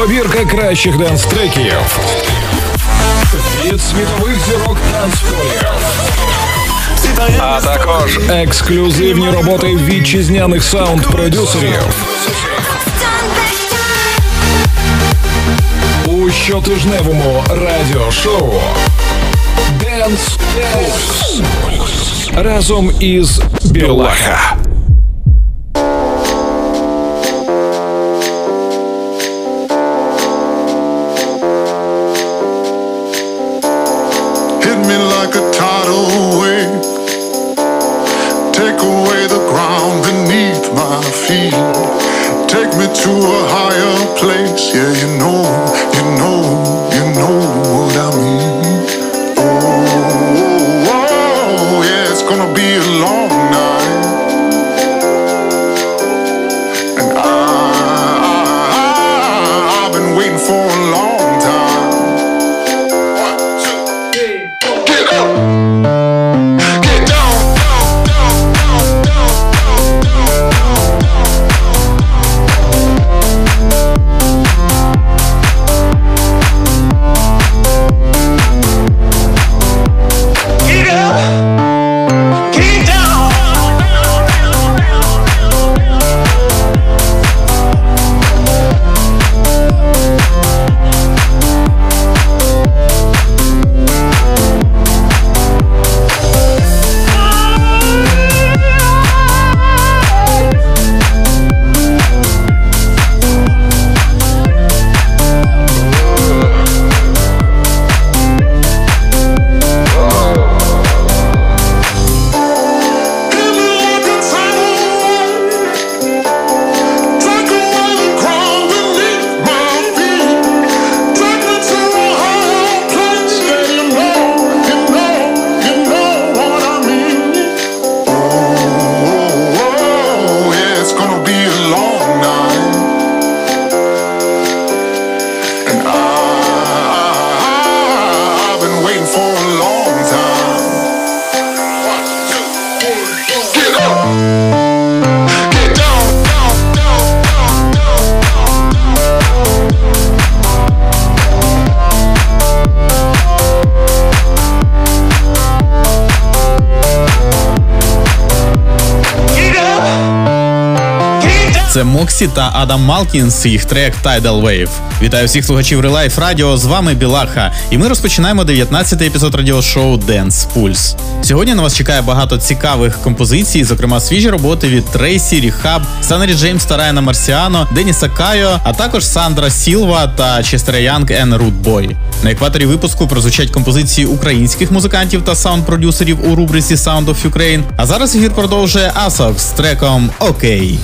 Добірка кращих денс-треків від світових зірок танцполів. А також ексклюзивні роботи вітчизняних саунд-продюсерів. У щотижневому радіошоу Dance Pulse разом із Білаха. Down. Та Адам Малкінс, їх трек Tidal Wave. Вітаю всіх слухачів Relife Радіо. З вами Білаха. І ми розпочинаємо 19-й епізод радіошоу Dance Pulse. Сьогодні на вас чекає багато цікавих композицій, зокрема свіжі роботи від Трейсі, Ріхаб, Санрі Джеймс та Райана Марсіано, Деніса Кайо, а також Сандра Сілва та Честера Янг and Рутбой. На екваторі випуску прозвучать композиції українських музикантів та саунд-продюсерів у рубриці Sound of Ukraine. А зараз ефір продовжує Асок з треком Okay.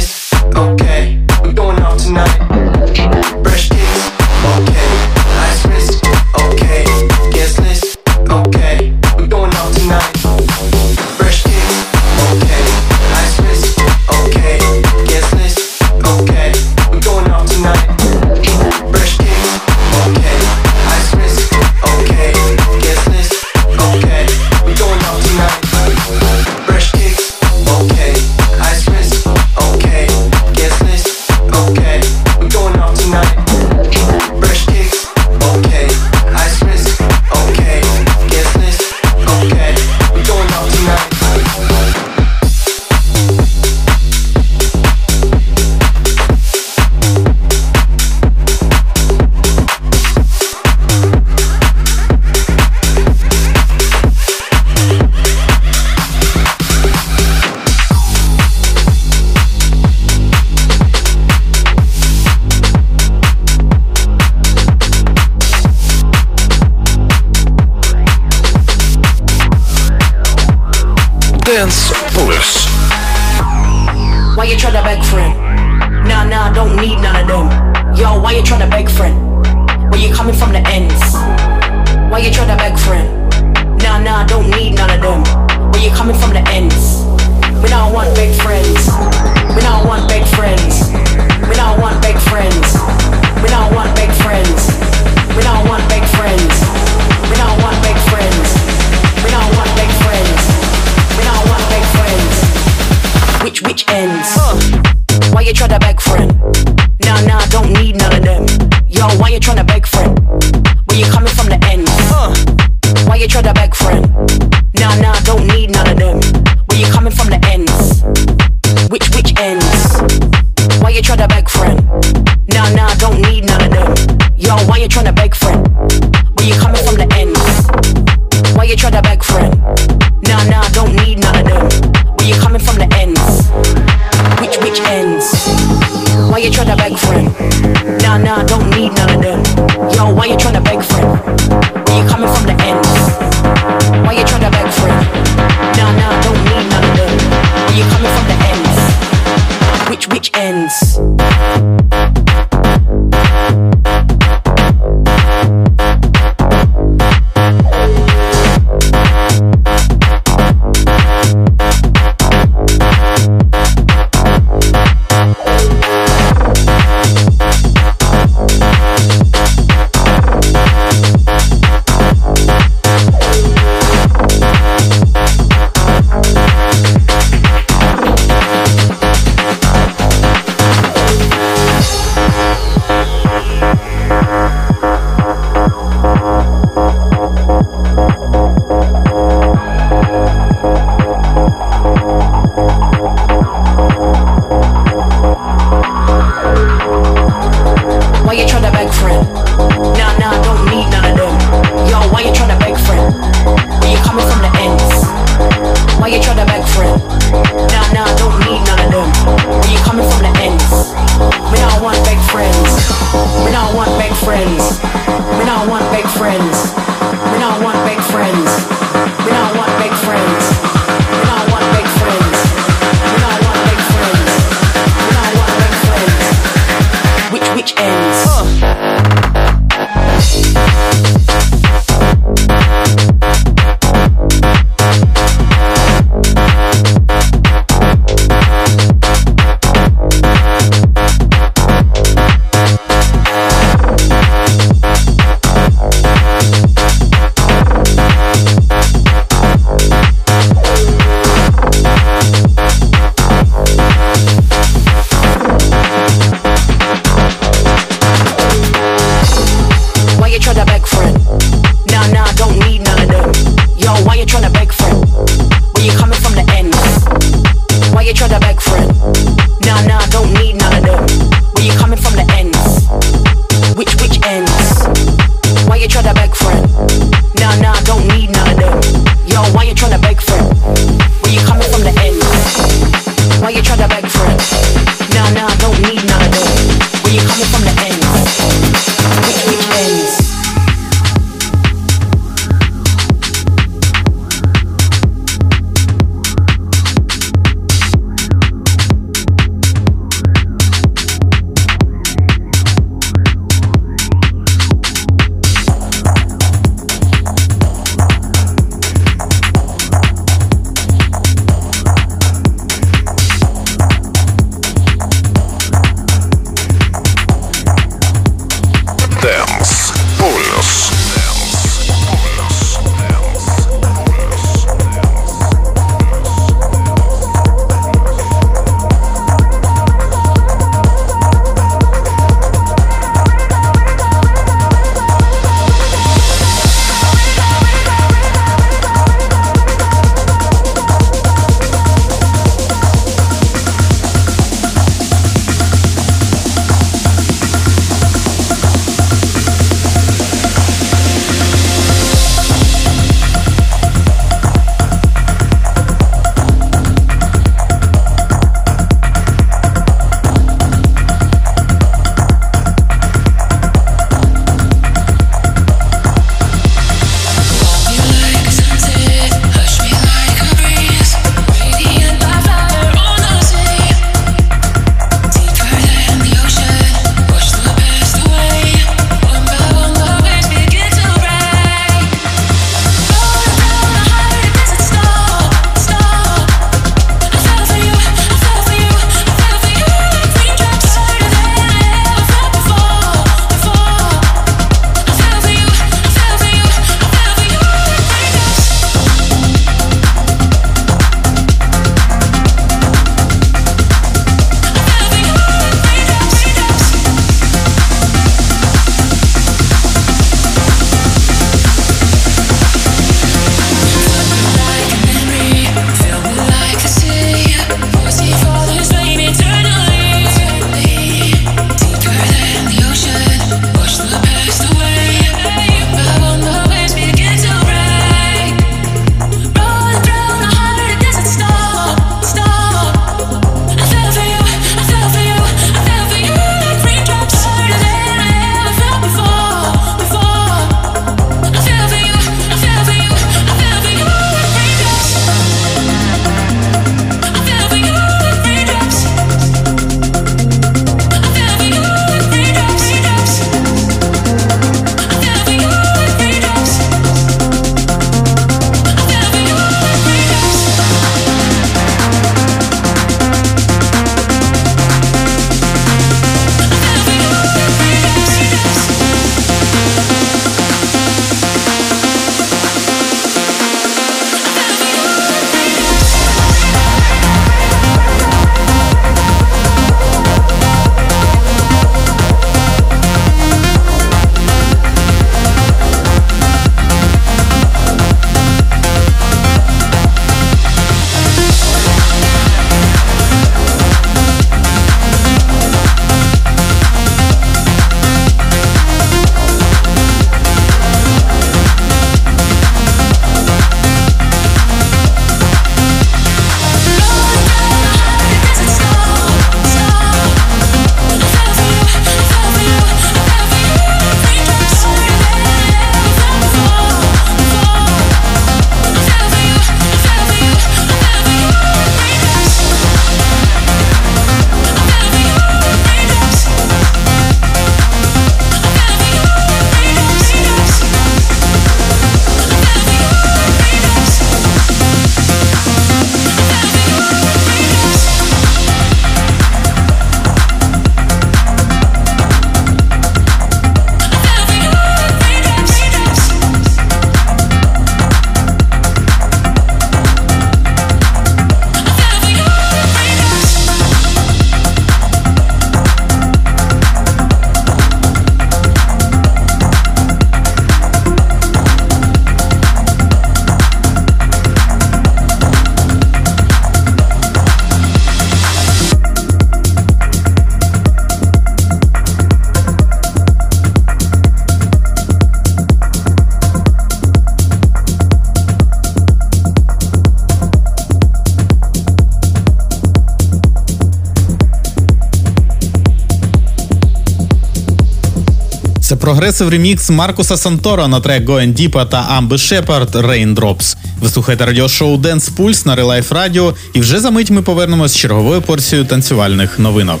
Прогресив ремікс Маркуса Санторо на трек Going Deepa та Амби Shepard Raindrops. Ви слухаєте радіошоу Dance Pulse на Relife Radio і вже за мить ми повернемось з черговою порцією танцювальних новинок.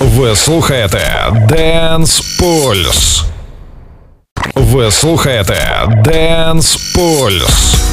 Ви слухаєте Dance Pulse. Ви слухаєте Dance Pulse.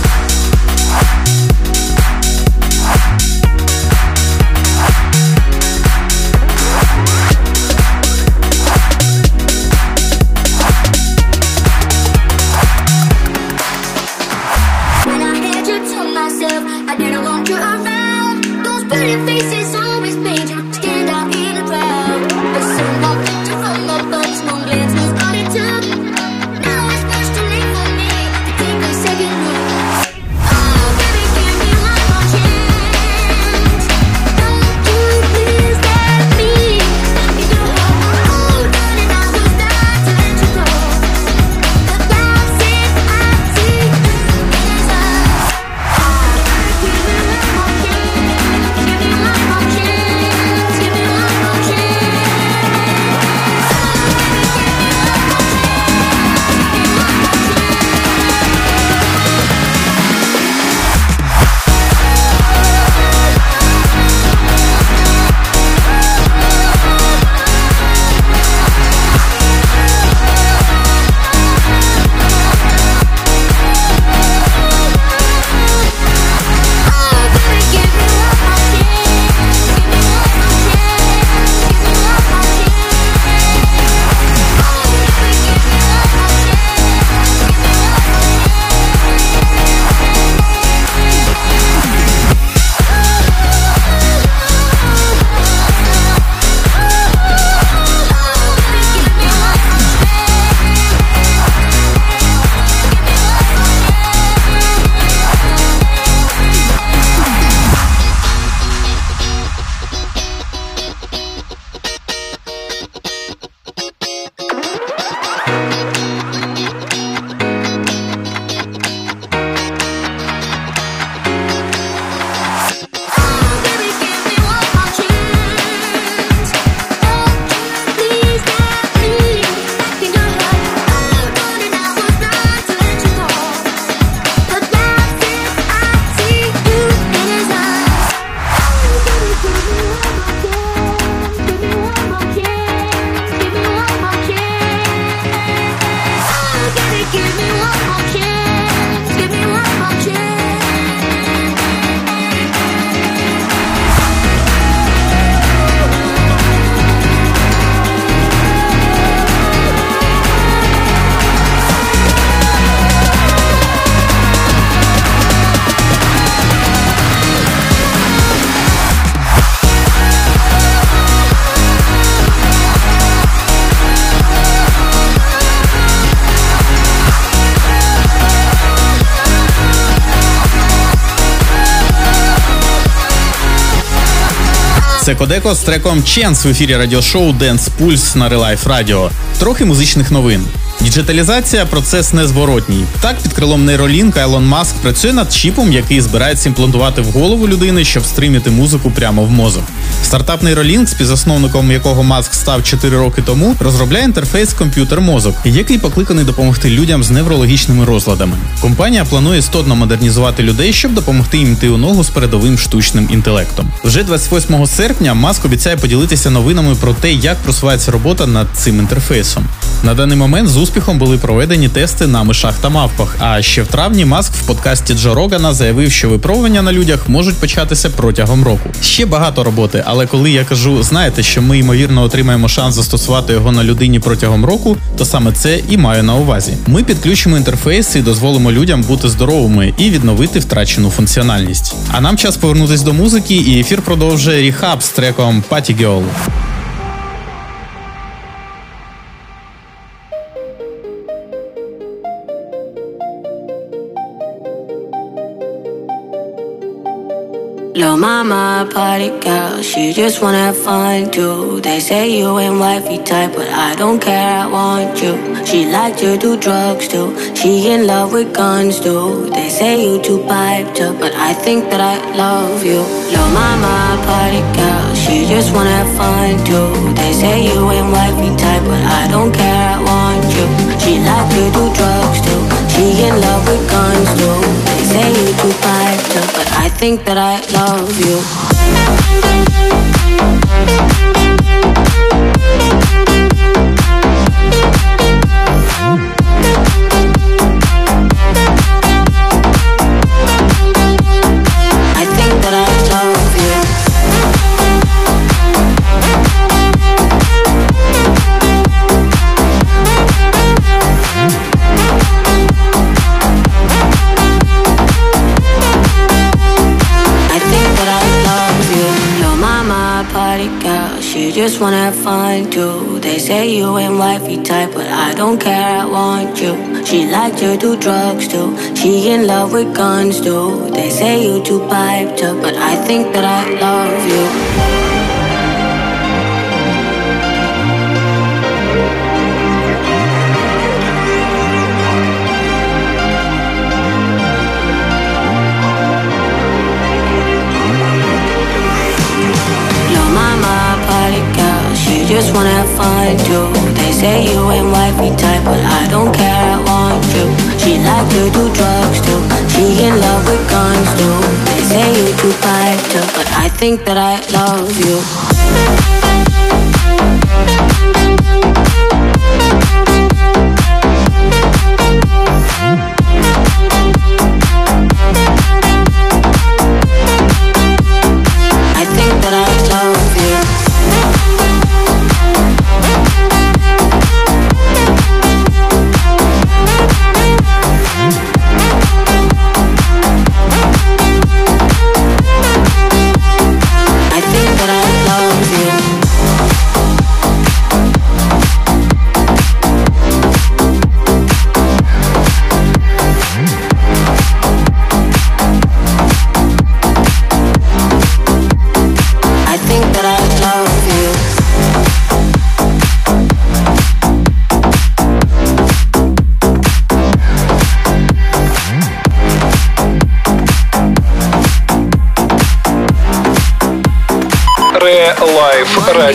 Це Кодеко з треком Chance в ефірі радіошоу Dance Pulse на Relife Radio. Трохи музичних новин. Діджиталізація процес незворотній. Так, під крилом нейролінка Елон Маск працює над чіпом, який збирається імплантувати в голову людини, щоб стриміти музику прямо в мозок. Стартап Neuralink, співзасновником якого Маск став 4 роки тому, розробляє інтерфейс комп'ютер-мозок, який покликаний допомогти людям з неврологічними розладами. Компанія планує істотно модернізувати людей, щоб допомогти їм йти у ногу з передовим штучним інтелектом. Вже 28 серпня Маск обіцяє поділитися новинами про те, як просувається робота над цим інтерфейсом. На даний момент з успіхом були проведені тести на мишах та мавпах. А ще в травні Маск в подкасті Джо Рогана заявив, що випробування на людях можуть початися протягом року. Ще багато роботи, але коли я кажу, знаєте, що ми ймовірно отримаємо шанс застосувати його на людині протягом року, то саме це і маю на увазі. Ми підключимо інтерфейс і дозволимо людям бути здоровими і відновити втрачену функціональність. А нам час повернутись до музики, і ефір продовжує Rehab з треком Party Girl. Lil' mama, party girl, she just wanna have fun too. They say you ain't wifey type, but I don't care, I want you. She like to do drugs too, she in love with guns too. They say you too piped up, but I think that I love you. Lil' mama, party girl, she just wanna have fun too. They say you ain't wifey type, but I don't care, I want you. She like to do drugs too, she in love with guns too. They say you too I think that I love you. Just wanna fun too. They say you ain't wifey type, but I don't care, I want you. She like to do drugs too. She in love with guns too. They say you too piped up, but I think that I love you. Just wanna fun too. They say you ain't wifey type, but I don't care, I want you. She like to do drugs too. She in love with guns too. They say you too piped up, but I think that I love you.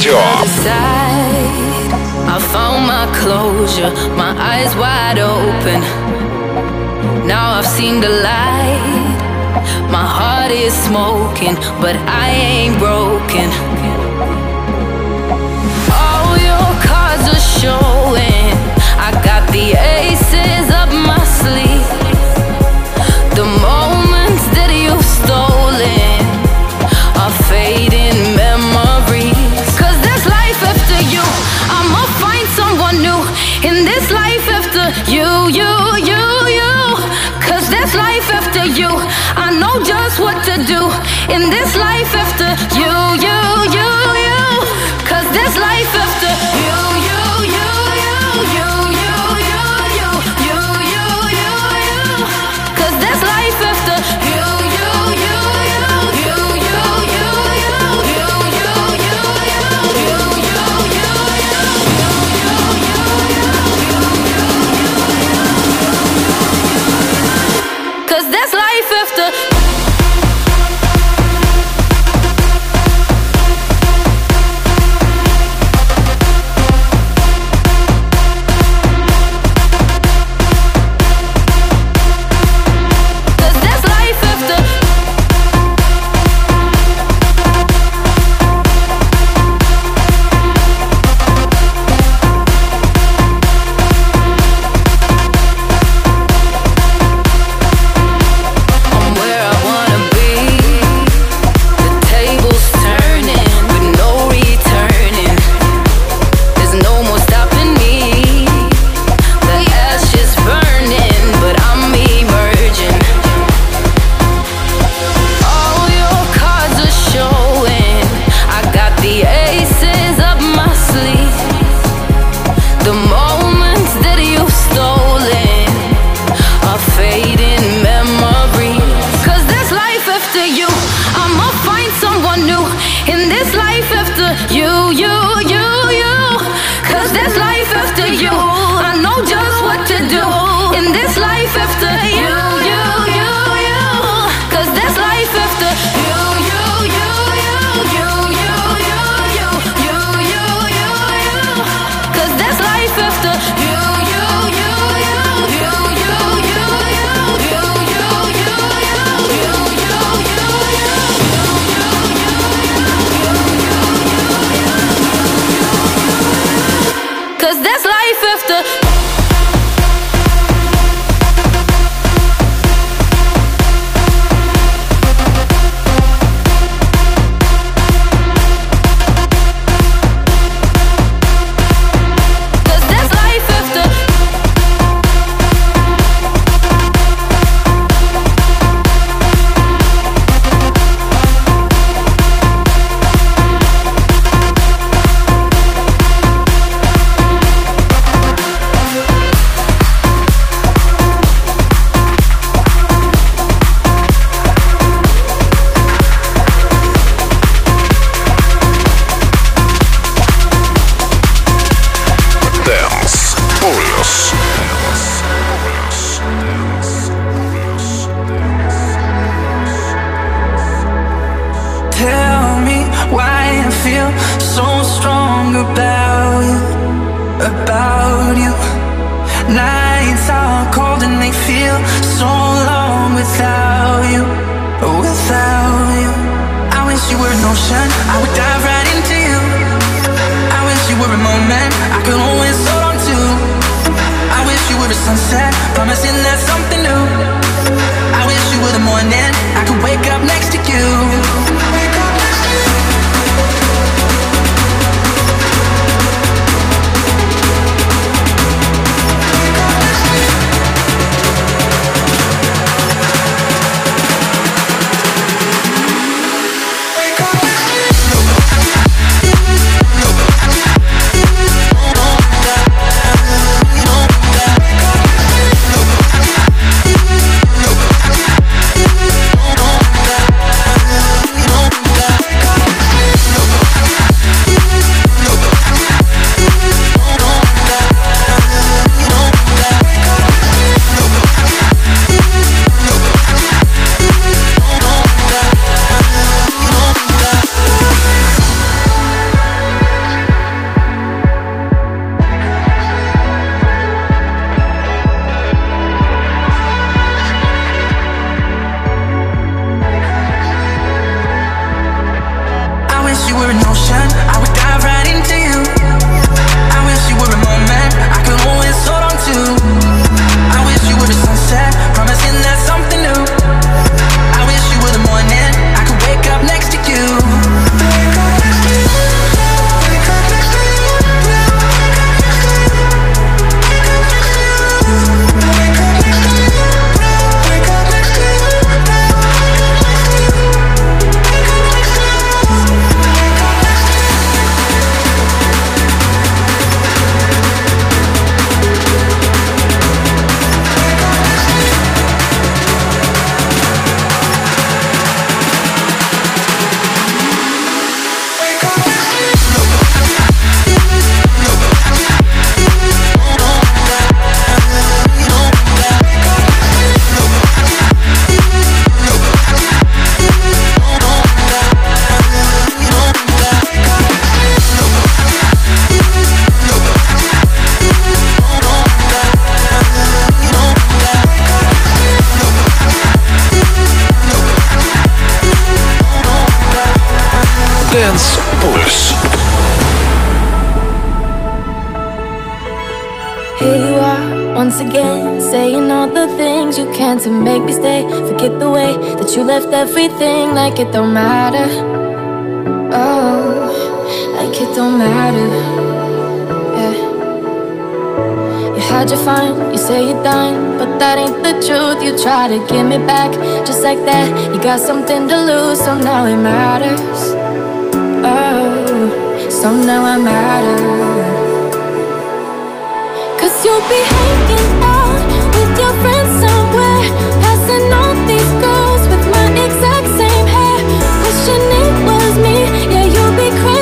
pleasure. I found my closure, my eyes wide open. Now I've seen the light. My heart is smoking, but I ain't broken. it don't matter. Oh, like it don't matter. Yeah. You hide your fine, you say you're done But that ain't the truth. You try to get me back Just like that. You got something to lose So now it matters. Oh, so now I matter. Cause you'll be hanging out With your friends somewhere Passing on be crazy.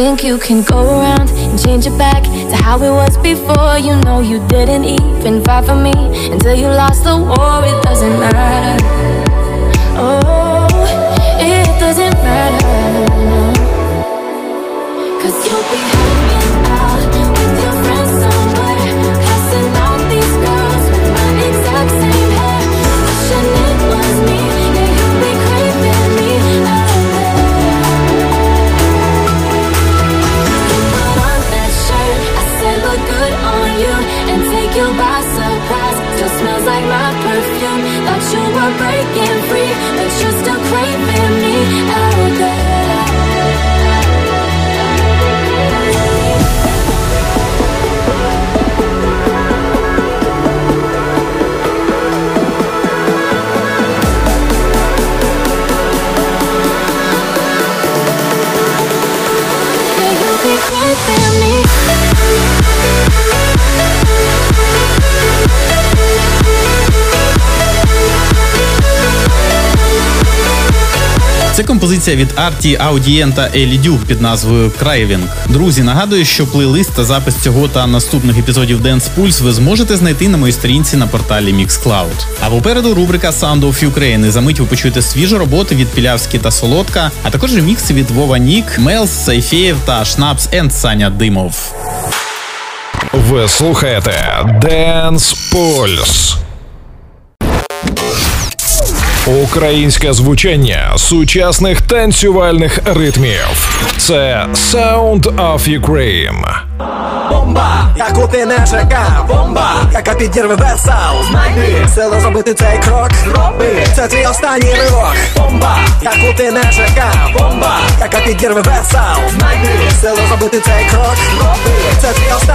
think you can go around and change it back to how it was before. You know you didn't even fight for me until you lost the war. It doesn't matter, oh, it doesn't matter. Cause you'll be Це композиція від Арті Аудієн та Елі Дюк під назвою Craving. Друзі, нагадую, що плейлист та запис цього та наступних епізодів Dance Pulse ви зможете знайти на моїй сторінці на порталі Mixcloud. А попереду рубрика Sound of Ukraine. І за мить ви почуєте свіжі роботи від Пілявські та Солодка, а також ремікси від Вова Нік, Мелс, Сайфєєв та Шнапс and Саня Димов. Ви слухаєте Dance Pulse. Українське звучання сучасних танцювальних ритмів. Це Sound of Ukraine. Бомба, яку ти не чекав. Бомба, яка підірве саунд Знайди сили зробити цей крок. Зроби, це твій останній ривок Бомба, яку ти не чекав. Бомба, яка підірве саунд Знайди сили зробити цей крок. Зроби, це твій останній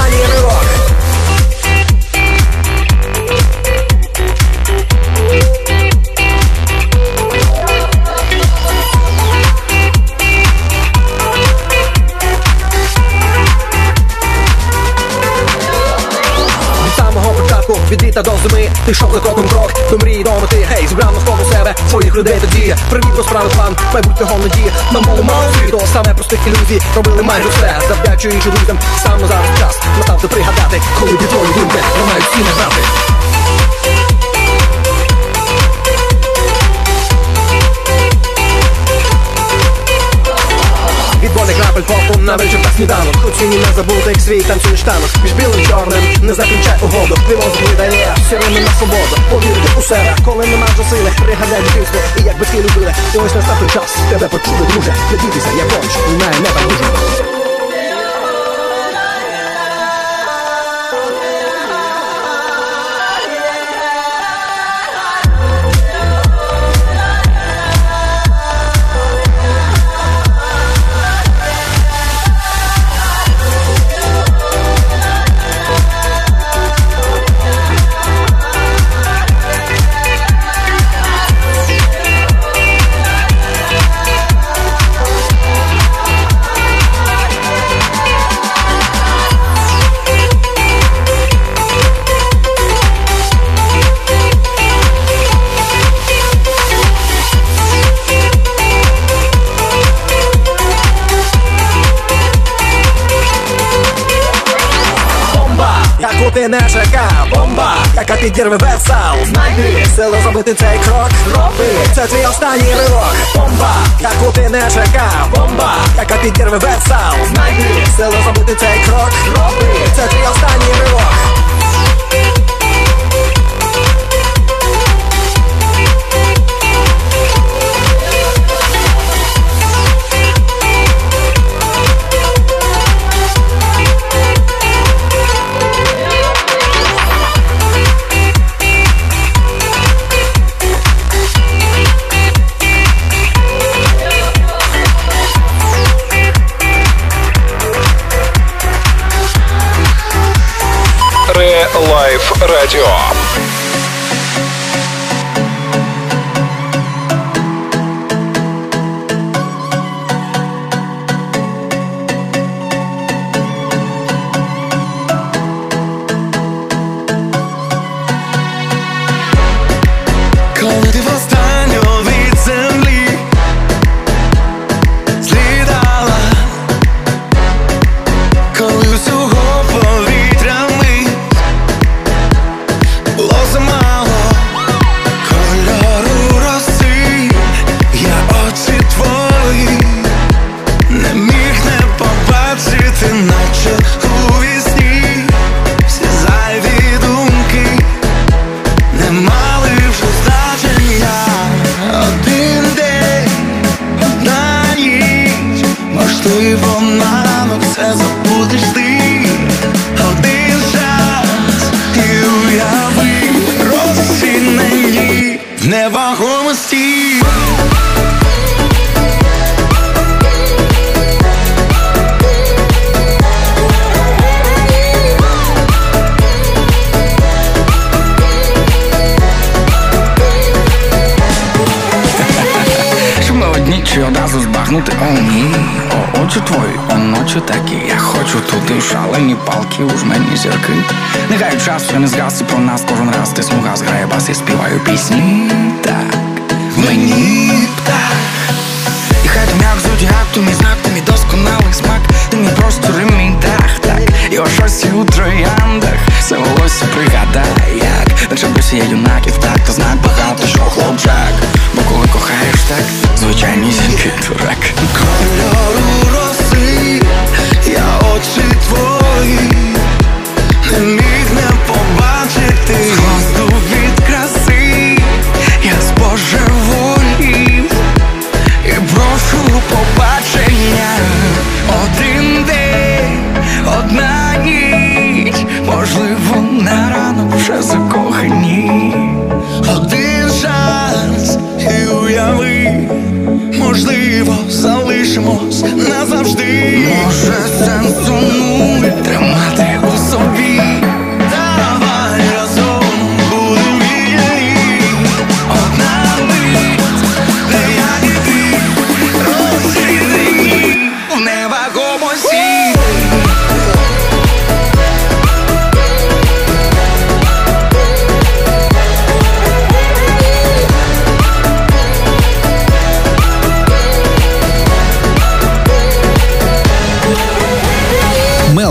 майбутнього надії На мову мало світу, саме простих ілюзій. Робили майже все, завдячуючи друзям. Саме зараз час настав пригадати Коли від буде, ламають всі награти Крапель на вечір та сніданок. Ціні не забути, як свій танцюєш танок Між білим чорним не закінчай угоду. Ти мозок видає сірими на свободу. Повірити у себе, коли нема вже сили Пригадай дитинство і як батьки любили І ось настав той час, тебе почули, друже Не бійтеся, я поруч, лунає не ти не чекав Бомба, яка підірве саунд Знайди сили зробити цей крок. Роби, це твій останній ривок. Бомба, яку ти не чекав Бомба, яка підірве саунд Знайди сили зробити цей крок. Роби, це твій останній ривок Лайф Радіо. О твої, о ночі такі. Я хочу туди шалені палки, уж мені зірки. Не гаю час, що не згаси про нас кожен раз ти смуга зграє бас і співаю пісні. Так, мені так. І хай там як зодіак, то мій знак, ти мій досконалий смак, ти мій простір і мій дах, так. І о щось у трояндах, все волосся пригадай, як наче босі є юнаків, так, то знак багато, що хлопчак. Бо коли кохаєш так, звичайнісінький дурак. Кольору я очі твої, міг не побачити Згозду від краси, я спожеволів і прошу побачення. Один день, одна ніч, можливо, на ранок вже закохані. Залишимось назавжди. Може сенсу нуль тримати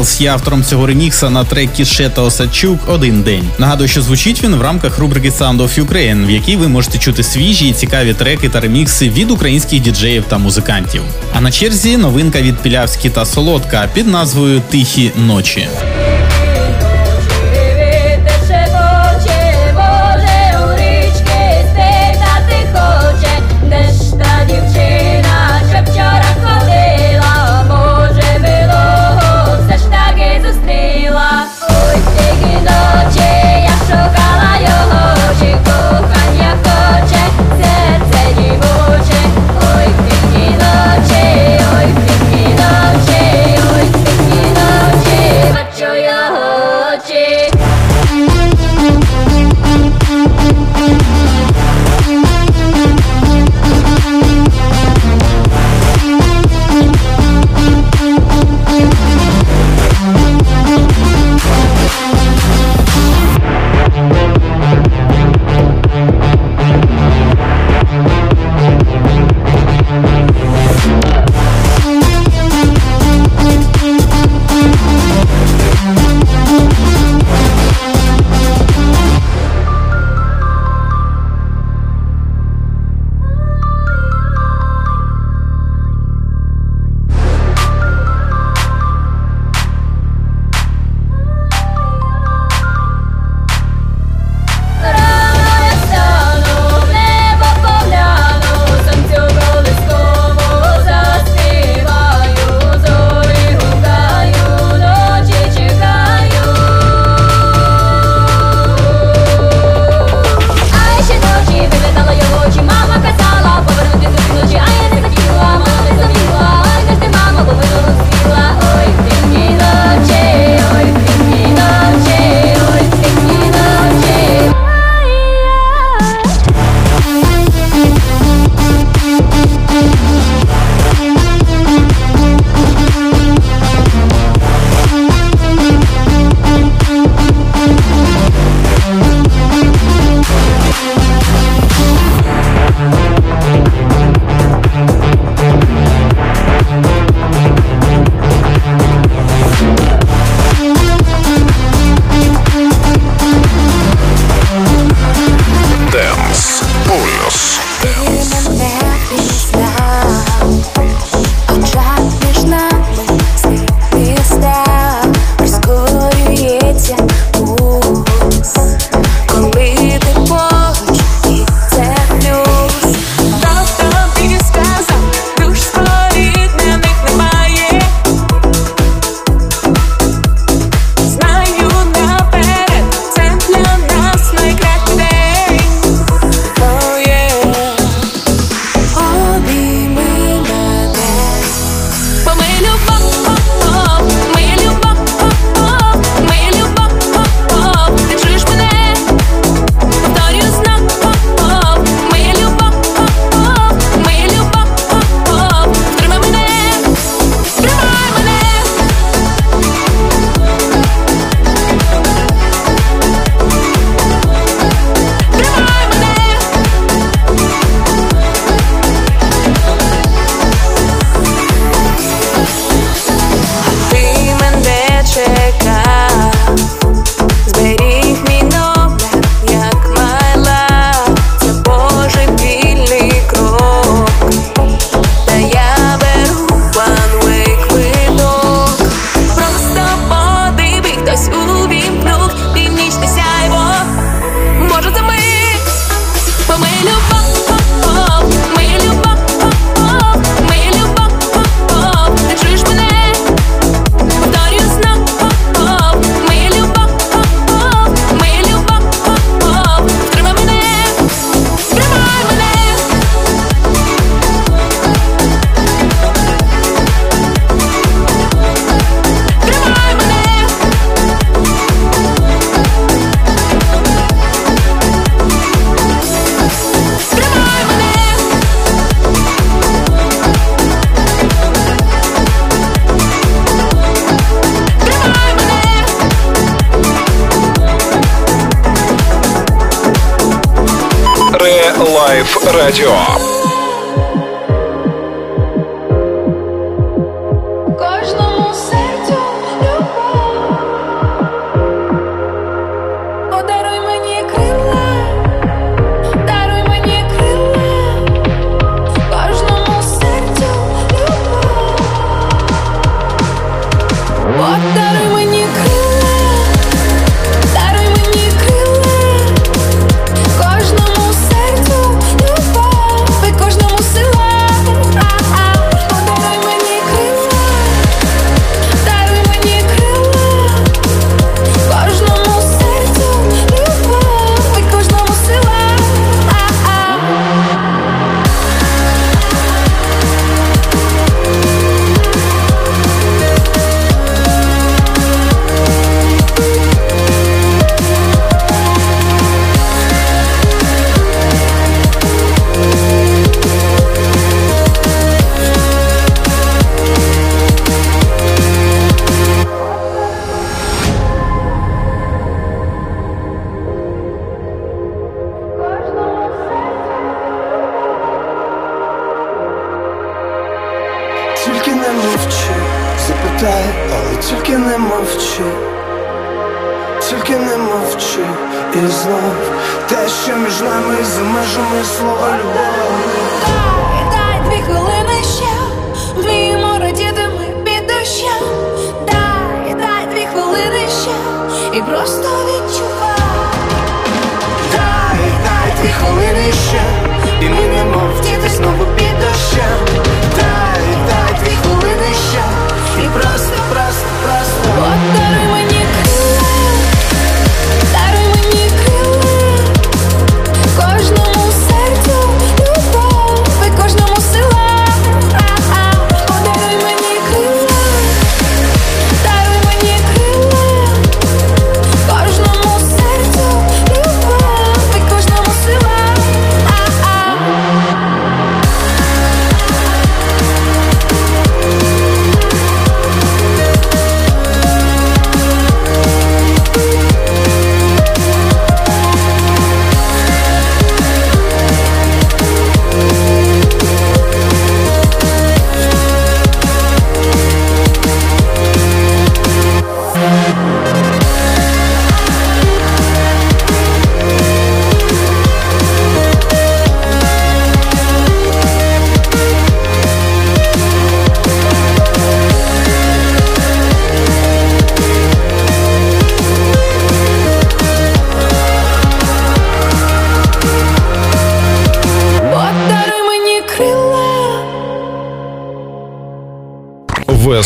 Мелс є автором цього ремікса на трекі Шета Осадчук Один день. Нагадую, що звучить він в рамках рубрики Sound of Ukraine, в якій ви можете чути свіжі і цікаві треки та ремікси від українських діджеїв та музикантів. А на черзі новинка від Пілявські та Солодка під назвою Тихі ночі.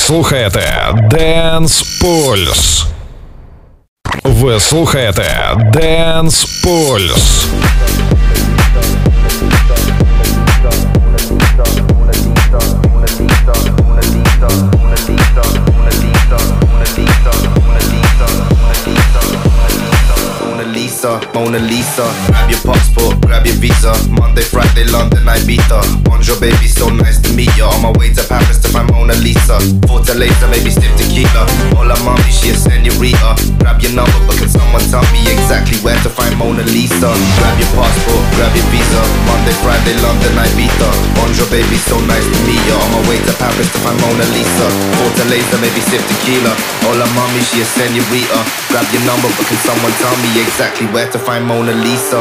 Слухаєте Dance Pulse. Ви слухаєте Dance Pulse. Mona Lisa, Mona Lisa. Grab your passport, visa. Monday, Friday, London, Ibiza. Bonjour, baby, so nice to meet ya. On my way to Paris to find Mona Lisa. Fortaleza, maybe stiff tequila. Hola, mommy, she a senorita. Grab your number, but can someone tell me exactly where to find Mona Lisa? Grab your passport, grab your visa. Monday, Friday, London, Ibiza. Bonjour, baby, so nice to meet ya. On my way to Paris to find Mona Lisa. Fortaleza, maybe stiff tequila. Hola, mommy, she a senorita. Grab your number, but can someone tell me exactly where to find Mona Lisa?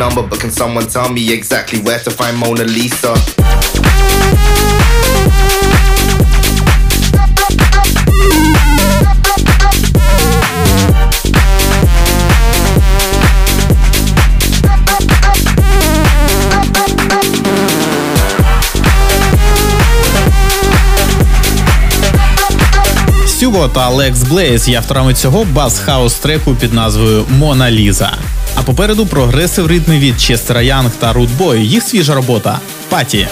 number, but can someone tell me exactly where to find Mona Lisa? Стюво та Лекс Блейз є авторами цього бас хаус треку під назвою Мона Ліза. А попереду прогресив ритми від Честера Янг та Рудбой. Їх свіжа робота. Паті.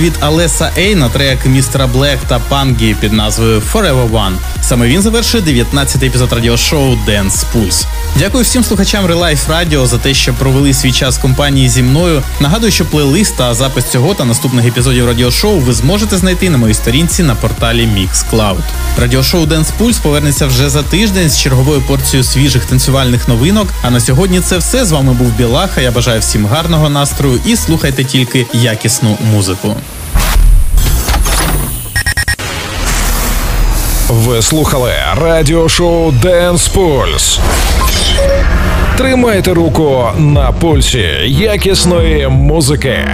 Від Алеса Ей на трек містера Блек та Пангі під назвою Forever One. Саме він завершує 19-й епізод радіошоу Dance Pulse. Дякую всім слухачам Relife Radio за те, що провели свій час компанії зі мною. Нагадую, що плейлист та запис цього та наступних епізодів радіошоу ви зможете знайти на моїй сторінці на порталі Mixcloud. Радіошоу Dance Pulse повернеться вже за тиждень з черговою порцією свіжих танцювальних новинок. А на сьогодні це все. З вами був Білаха. Я бажаю всім гарного настрою і слухайте тільки якісну музику. Ви слухали радіошоу Dance Pulse. Тримайте руку на пульсі якісної музики.